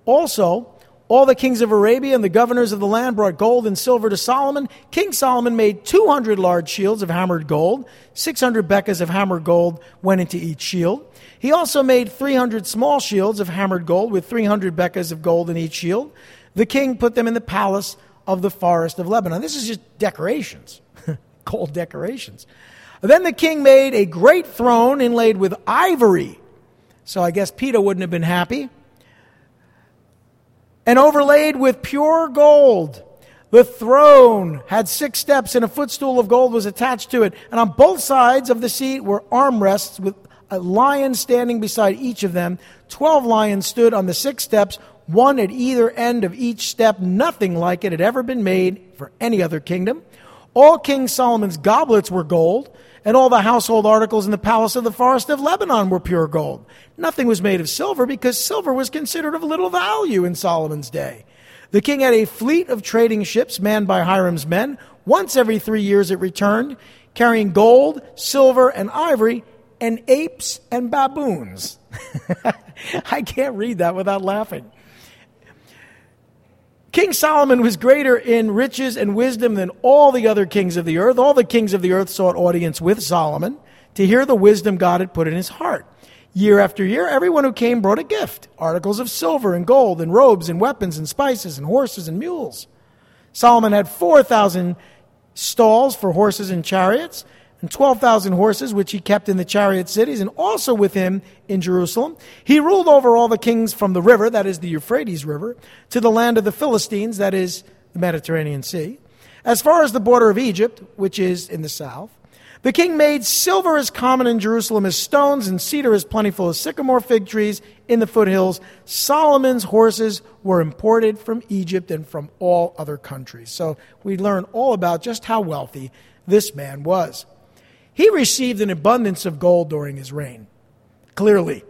Also, all the kings of Arabia and the governors of the land brought gold and silver to Solomon. King Solomon made 200 large shields of hammered gold. 600 bekahs of hammered gold went into each shield. He also made 300 small shields of hammered gold with 300 bekahs of gold in each shield. The king put them in the palace of the forest of Lebanon. This is just decorations, gold decorations. Then the king made a great throne inlaid with ivory. So I guess Peter wouldn't have been happy and overlaid with pure gold. The throne had six steps, and a footstool of gold was attached to it. And on both sides of the seat were armrests with a lion standing beside each of them. Twelve lions stood on the six steps, one at either end of each step. Nothing like it had ever been made for any other kingdom. All King Solomon's goblets were gold, and all the household articles in the palace of the forest of Lebanon were pure gold. Nothing was made of silver because silver was considered of little value in Solomon's day. The king had a fleet of trading ships manned by Hiram's men. Once every three years it returned, carrying gold, silver, and ivory, and apes and baboons. I can't read that without laughing. King Solomon was greater in riches and wisdom than all the other kings of the earth. All the kings of the earth sought audience with Solomon to hear the wisdom God had put in his heart. Year after year, everyone who came brought a gift articles of silver and gold, and robes and weapons and spices and horses and mules. Solomon had 4,000 stalls for horses and chariots, and 12,000 horses, which he kept in the chariot cities, and also with him in Jerusalem. He ruled over all the kings from the river, that is the Euphrates River, to the land of the Philistines, that is the Mediterranean Sea, as far as the border of Egypt, which is in the south. The king made silver as common in Jerusalem as stones, and cedar as plentiful as sycamore fig trees in the foothills. Solomon's horses were imported from Egypt and from all other countries. So we learn all about just how wealthy this man was. He received an abundance of gold during his reign, clearly.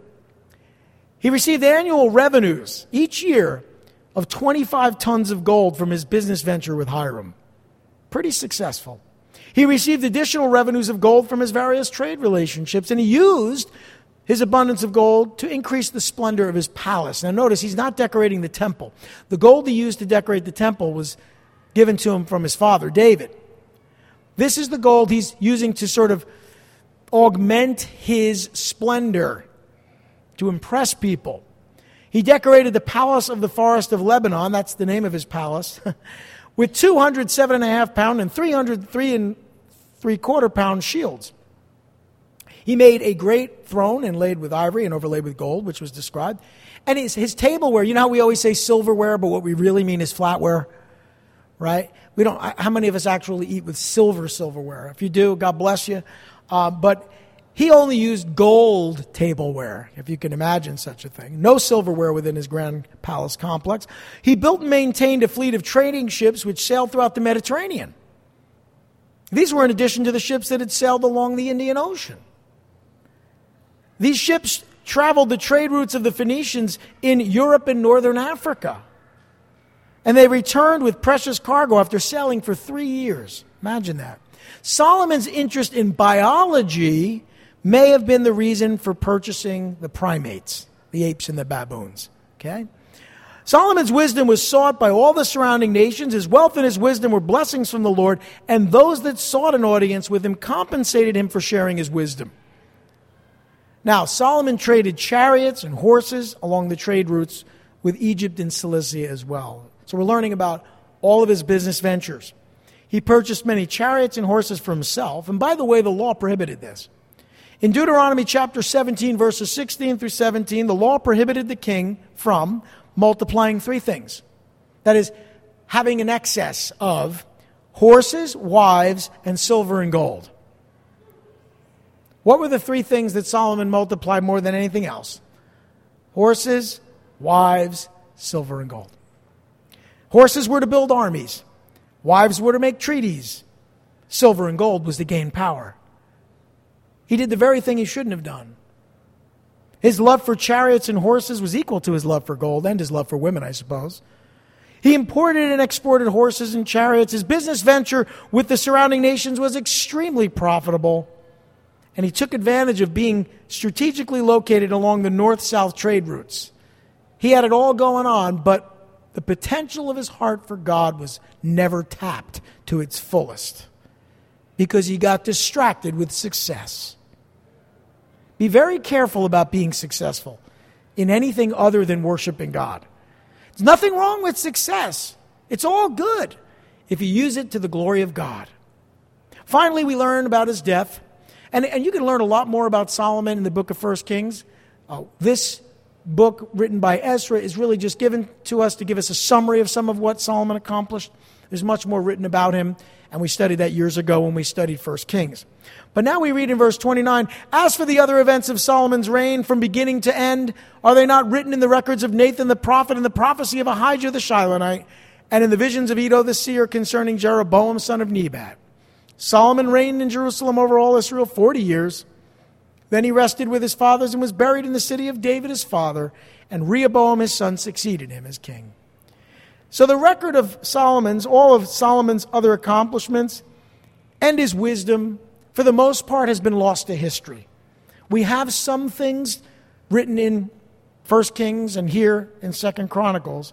He received annual revenues each year of 25 tons of gold from his business venture with Hiram. Pretty successful. He received additional revenues of gold from his various trade relationships, and he used his abundance of gold to increase the splendor of his palace. Now, notice he's not decorating the temple. The gold he used to decorate the temple was given to him from his father, David. This is the gold he's using to sort of augment his splendor, to impress people. He decorated the palace of the forest of Lebanon, that's the name of his palace, with 207 and a half pound and 303 and three quarter pound shields. He made a great throne inlaid with ivory and overlaid with gold, which was described. And his, his tableware, you know how we always say silverware, but what we really mean is flatware, right? We don't. How many of us actually eat with silver silverware? If you do, God bless you. Uh, but he only used gold tableware, if you can imagine such a thing. No silverware within his grand palace complex. He built and maintained a fleet of trading ships which sailed throughout the Mediterranean. These were in addition to the ships that had sailed along the Indian Ocean. These ships traveled the trade routes of the Phoenicians in Europe and northern Africa. And they returned with precious cargo after sailing for three years. Imagine that. Solomon's interest in biology may have been the reason for purchasing the primates, the apes and the baboons. Okay? Solomon's wisdom was sought by all the surrounding nations. His wealth and his wisdom were blessings from the Lord, and those that sought an audience with him compensated him for sharing his wisdom. Now, Solomon traded chariots and horses along the trade routes with Egypt and Cilicia as well. So we're learning about all of his business ventures. He purchased many chariots and horses for himself, and by the way, the law prohibited this. In Deuteronomy chapter 17, verses 16 through 17, the law prohibited the king from multiplying three things. That is, having an excess of horses, wives, and silver and gold. What were the three things that Solomon multiplied more than anything else? Horses, wives, silver, and gold. Horses were to build armies, wives were to make treaties, silver and gold was to gain power. He did the very thing he shouldn't have done. His love for chariots and horses was equal to his love for gold and his love for women, I suppose. He imported and exported horses and chariots. His business venture with the surrounding nations was extremely profitable. And he took advantage of being strategically located along the north south trade routes. He had it all going on, but the potential of his heart for God was never tapped to its fullest because he got distracted with success. Be very careful about being successful in anything other than worshiping God. There's nothing wrong with success, it's all good if you use it to the glory of God. Finally, we learn about his death. And, and you can learn a lot more about Solomon in the book of First Kings. Uh, this book, written by Ezra, is really just given to us to give us a summary of some of what Solomon accomplished. There's much more written about him, and we studied that years ago when we studied First Kings. But now we read in verse 29 As for the other events of Solomon's reign from beginning to end, are they not written in the records of Nathan the prophet and the prophecy of Ahijah the Shilonite, and in the visions of Iddo the seer concerning Jeroboam son of Nebat? Solomon reigned in Jerusalem over all Israel 40 years. Then he rested with his fathers and was buried in the city of David his father, and Rehoboam his son succeeded him as king. So the record of Solomon's, all of Solomon's other accomplishments, and his wisdom, for the most part, has been lost to history. We have some things written in First Kings and here in Second Chronicles,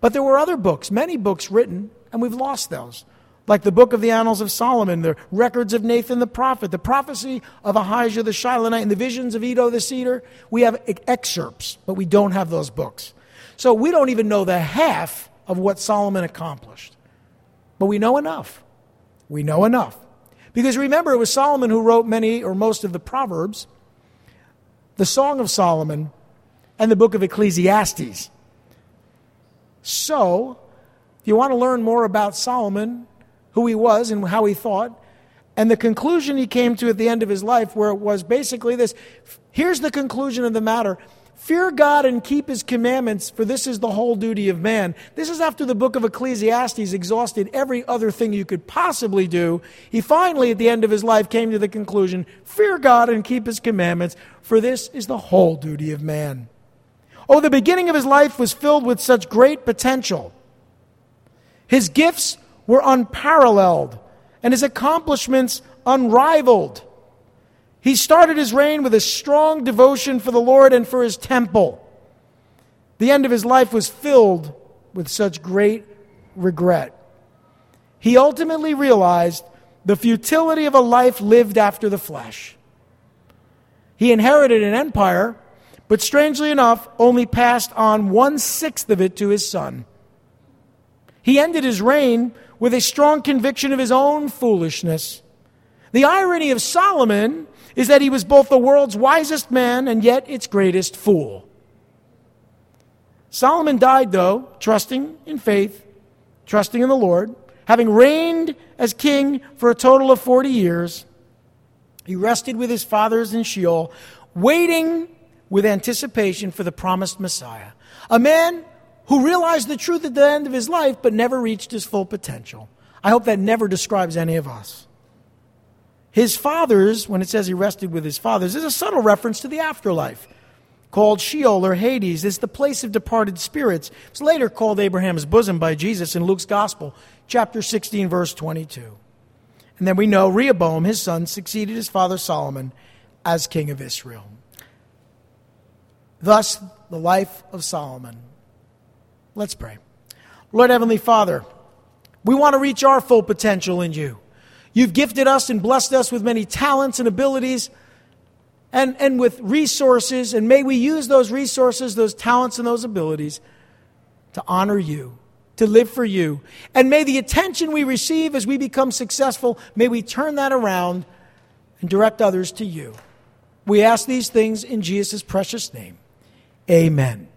but there were other books, many books written, and we've lost those like the book of the Annals of Solomon, the records of Nathan the prophet, the prophecy of Ahijah the Shilonite, and the visions of Iddo the seer. We have excerpts, but we don't have those books. So we don't even know the half of what Solomon accomplished. But we know enough. We know enough. Because remember, it was Solomon who wrote many or most of the Proverbs, the Song of Solomon, and the book of Ecclesiastes. So, if you want to learn more about Solomon, who he was and how he thought. And the conclusion he came to at the end of his life, where it was basically this here's the conclusion of the matter Fear God and keep his commandments, for this is the whole duty of man. This is after the book of Ecclesiastes exhausted every other thing you could possibly do. He finally, at the end of his life, came to the conclusion Fear God and keep his commandments, for this is the whole duty of man. Oh, the beginning of his life was filled with such great potential. His gifts were unparalleled and his accomplishments unrivaled. He started his reign with a strong devotion for the Lord and for his temple. The end of his life was filled with such great regret. He ultimately realized the futility of a life lived after the flesh. He inherited an empire, but strangely enough, only passed on one sixth of it to his son. He ended his reign with a strong conviction of his own foolishness. The irony of Solomon is that he was both the world's wisest man and yet its greatest fool. Solomon died, though, trusting in faith, trusting in the Lord, having reigned as king for a total of 40 years. He rested with his fathers in Sheol, waiting with anticipation for the promised Messiah. A man who realized the truth at the end of his life but never reached his full potential. I hope that never describes any of us. His fathers, when it says he rested with his fathers, is a subtle reference to the afterlife, called Sheol or Hades. It's the place of departed spirits. It's later called Abraham's bosom by Jesus in Luke's Gospel, chapter 16, verse 22. And then we know Rehoboam, his son, succeeded his father Solomon as king of Israel. Thus, the life of Solomon. Let's pray. Lord Heavenly Father, we want to reach our full potential in you. You've gifted us and blessed us with many talents and abilities and, and with resources, and may we use those resources, those talents, and those abilities to honor you, to live for you. And may the attention we receive as we become successful, may we turn that around and direct others to you. We ask these things in Jesus' precious name. Amen.